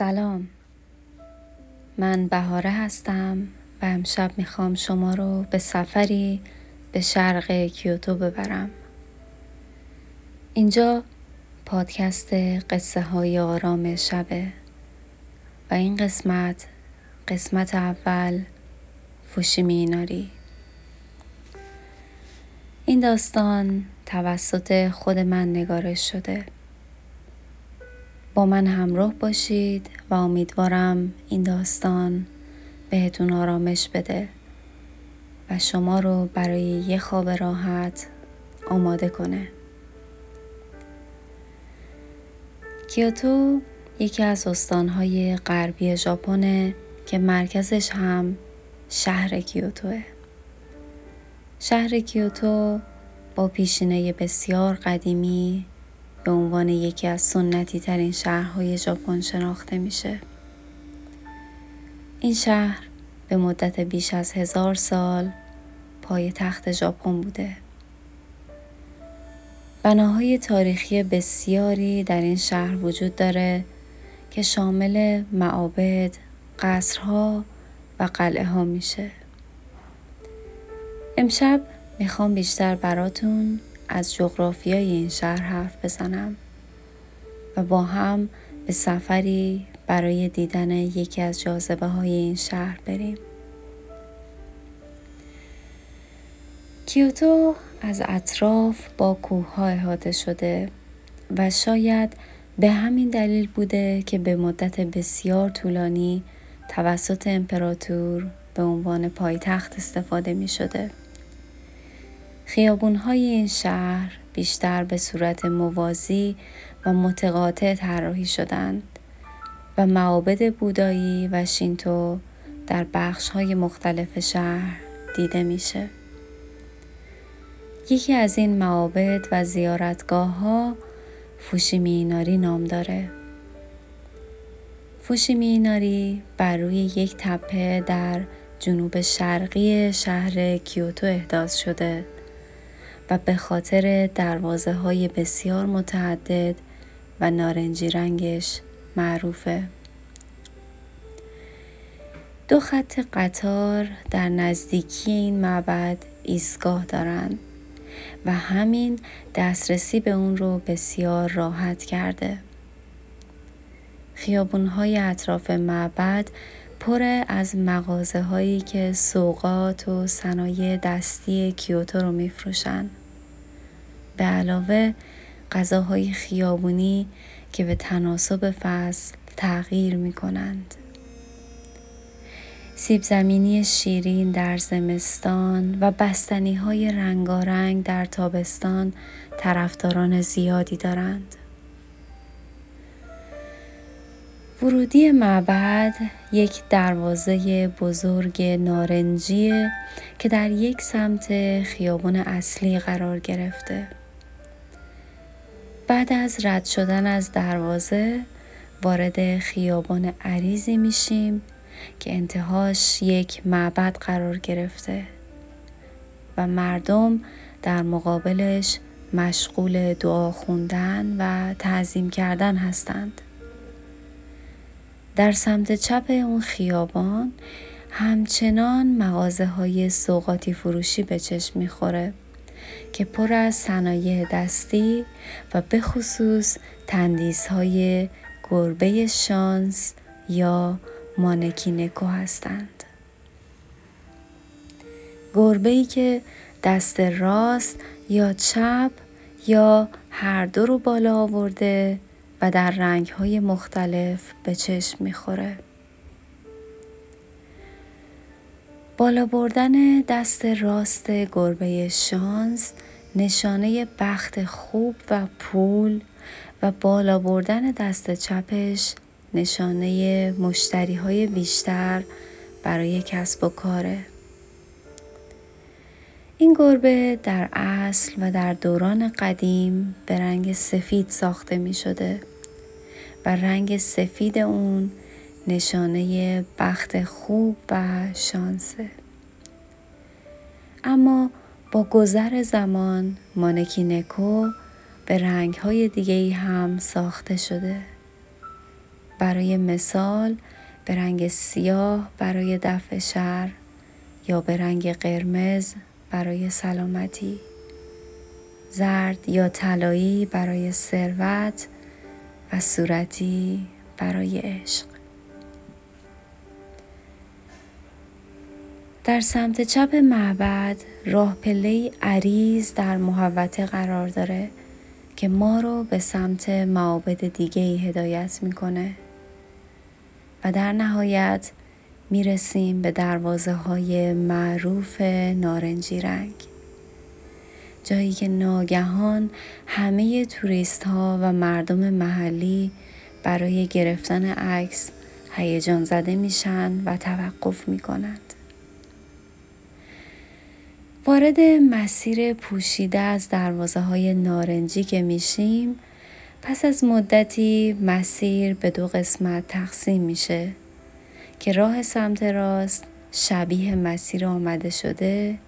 سلام. من بهاره هستم و امشب می‌خوام شما رو به سفری به شرق کیوتو ببرم. اینجا پادکست قصه های آرام شبه و این قسمت قسمت اول فوشیمیناری این داستان توسط خود من نگارش شده. با من همراه باشید و امیدوارم این داستان بهتون آرامش بده و شما رو برای یه خواب راحت آماده کنه. کیوتو یکی از استانهای غربی ژاپنه که مرکزش هم شهر کیوتوه. شهر کیوتو با پیشینه بسیار قدیمی به عنوان یکی از سنتی ترین شهرهای ژاپن شناخته میشه. این شهر به مدت بیش از هزار سال پای تخت ژاپن بوده. بناهای تاریخی بسیاری در این شهر وجود داره که شامل معابد، قصرها و قلعه ها میشه. امشب می‌خوام بیشتر براتون از جغرافیای این شهر حرف بزنم و با هم به سفری برای دیدن یکی از جاذبه های این شهر بریم. کیوتو از اطراف با کوه ها احاطه شده و شاید به همین دلیل بوده که به مدت بسیار طولانی توسط امپراتور به عنوان پایتخت استفاده می شده. خیابونهای این شهر بیشتر به صورت موازی و متقاطع طراحی شدند و معابد بودایی و شینتو در بخش های مختلف شهر دیده میشه. یکی از این معابد و زیارتگاه ها فوشیمیناری نام داره. فوشیمیناری بر روی یک تپه در جنوب شرقی شهر کیوتو احداث شده و به خاطر دروازه های بسیار متعدد و نارنجی رنگش معروفه. دو خط قطار در نزدیکی این معبد ایستگاه دارند و همین دسترسی به اون رو بسیار راحت کرده. خیابونهای اطراف معبد پر از مغازه هایی که سوقات و صنایع دستی کیوتو رو میفروشند. به علاوه غذاهای خیابونی که به تناسب فصل تغییر می کنند. سیب زمینی شیرین در زمستان و بستنی های رنگارنگ در تابستان طرفداران زیادی دارند. ورودی معبد یک دروازه بزرگ نارنجی که در یک سمت خیابان اصلی قرار گرفته. بعد از رد شدن از دروازه وارد خیابان عریضی میشیم که انتهاش یک معبد قرار گرفته و مردم در مقابلش مشغول دعا خوندن و تعظیم کردن هستند. در سمت چپ اون خیابان همچنان مغازه های سوقاتی فروشی به چشم می‌خوره که پر از صنایع دستی و به خصوص تندیس های گربه شانس یا مانکینکو هستند. گربه ای که دست راست یا چپ یا هر دو رو بالا آورده و در رنگ های مختلف به چشم می‌خوره. بالا بردن دست راست گربه شانس نشانه بخت خوب و پول و بالا بردن دست چپش نشانه مشتری های بیشتر برای کسب و کاره. این گربه در اصل و در دوران قدیم به رنگ سفید ساخته می شده و رنگ سفید اون نشانه بخت خوب و شانسه. اما با گذر زمان مانکی نکو به رنگ های دیگه هم ساخته شده. برای مثال به رنگ سیاه برای دفع شر یا به رنگ قرمز برای سلامتی. زرد یا طلایی برای ثروت و صورتی برای عشق. در سمت چپ معبد راه پله عریض در محوطه قرار داره که ما رو به سمت معابد دیگه ای هدایت می‌کنه و در نهایت می‌رسیم به دروازه های معروف نارنجی رنگ جایی که ناگهان همه توریست ها و مردم محلی برای گرفتن عکس هیجان زده میشن و توقف می‌کنند. وارد مسیر پوشیده از دروازه های نارنجی که میشیم پس از مدتی مسیر به دو قسمت تقسیم میشه که راه سمت راست شبیه مسیر آمده شده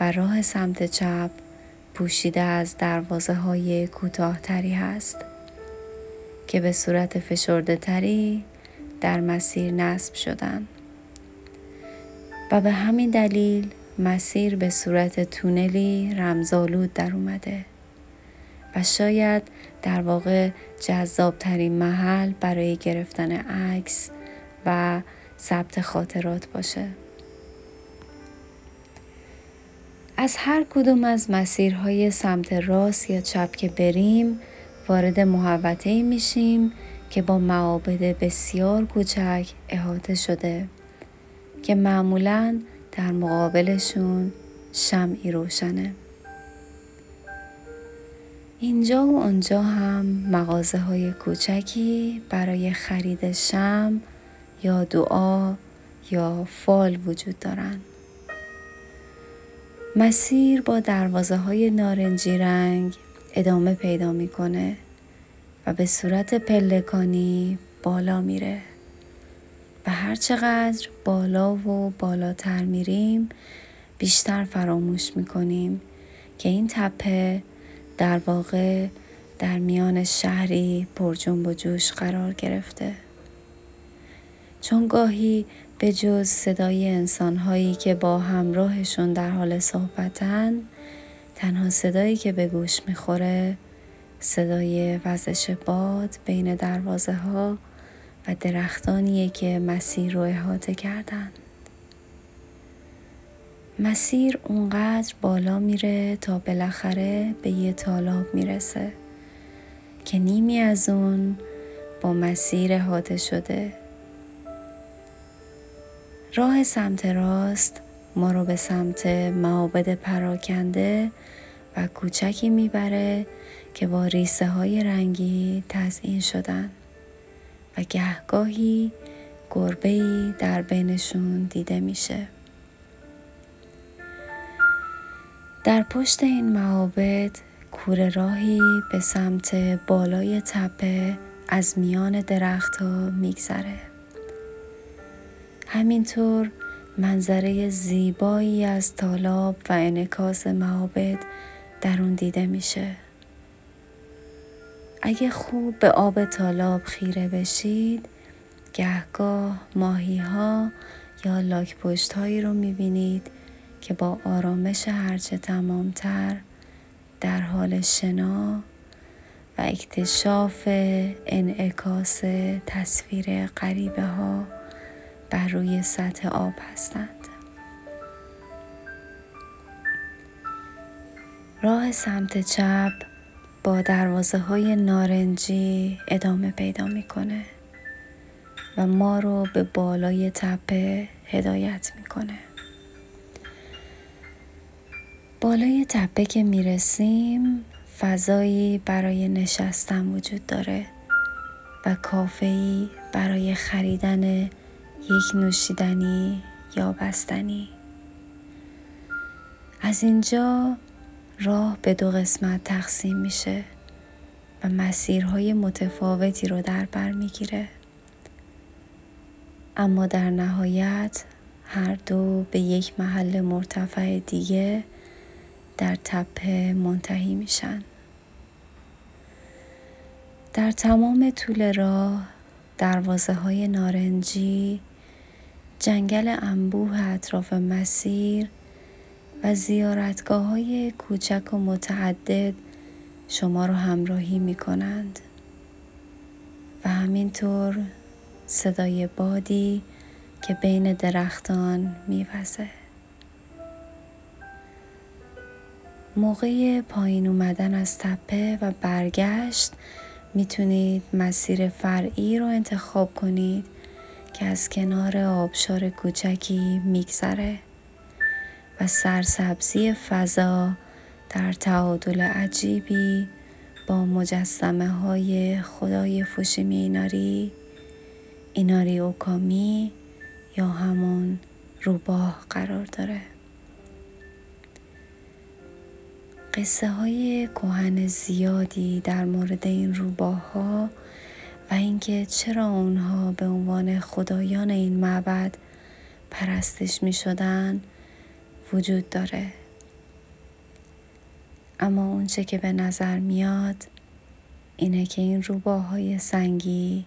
و راه سمت چپ پوشیده از دروازه های کوتاهتری هست که به صورت فشرده تری در مسیر نصب شدن. و به همین دلیل مسیر به صورت تونلی رمزالود در اومده و شاید در واقع جذاب ترین محل برای گرفتن عکس و ثبت خاطرات باشه. از هر کدوم از مسیرهای سمت راست یا چپ که بریم وارد محوطه میشیم که با معابد بسیار کوچک احاطه شده که معمولا در مقابلشون شمعی روشنه اینجا و آنجا هم مغازه های کوچکی برای خرید شم یا دعا یا فال وجود دارند. مسیر با دروازه های نارنجی رنگ ادامه پیدا می‌کنه و به صورت پلکانی بالا میره و هر چقدر بالا و بالاتر میریم بیشتر فراموش می‌کنیم که این تپه در واقع در میان شهری پر جنب و جوش قرار گرفته. چون گاهی به جز صدای انسانهایی که با همراهشون در حال صحبتن تنها صدایی که به گوش می‌خوره صدای وزش باد بین دروازه ها درختانیه که مسیر رو احاطه کردن. مسیر اونقدر بالا میره تا بالاخره به یه تالاب می‌رسه که نیمی از اون با مسیر احاطه شده. راه سمت راست ما رو به سمت معابد پراکنده و کوچکی می‌بره که با ریسه های رنگی تزئین شدن. گهگاهی گربه در بینشون دیده میشه. در پشت این معابد کوره راهی به سمت بالای تپه از میان درختها میگذره. همینطور منظره زیبایی از تالاب و انکاس معابد در اون دیده میشه. اگه خوب به آب تالاب خیره بشید گهگاه ماهی ها یا لاک پشت هایی رو می‌بینید که با آرامش هرچه تمامتر در حال شنا و اکتشاف انعکاس تصویر غریبه ها بر روی سطح آب هستند. راه سمت چپ با دروازه های نارنجی ادامه پیدا می‌کنه و ما رو به بالای تپه هدایت می‌کنه. بالای تپه که می‌رسیم فضایی برای نشستن وجود داره و کافهی برای خریدن یک نوشیدنی یا بستنی از اینجا راه به دو قسمت تقسیم میشه و مسیرهای متفاوتی رو در بر می‌گیره. اما در نهایت هر دو به یک محل مرتفع دیگه در تپه منتهی میشن. در تمام طول راه دروازه های نارنجی جنگل انبوه اطراف مسیر و زیارتگاه های کوچک و متعدد شما رو همراهی می کنند و همینطور صدای بادی که بین درختان میوزه. موقع پایین اومدن از تپه و برگشت می‌تونید مسیر فرعی رو انتخاب کنید که از کنار آبشار کوچکی میگذره. و سرسبزی فضا در تعادل عجیبی با مجسمه های خدای فوشیمی ایناری ایناری اوکامی یا همون روباه قرار داره. قصه های کوهن زیادی در مورد این روباه ها و اینکه چرا اونها به عنوان خدایان این معبد پرستش می شدن وجود داره. اما اونچه که به نظر میاد اینه که این روباه های سنگی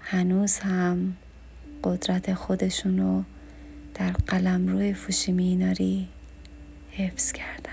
هنوز هم قدرت خودشونو در قلم روی فوشیمیناری حفظ کرد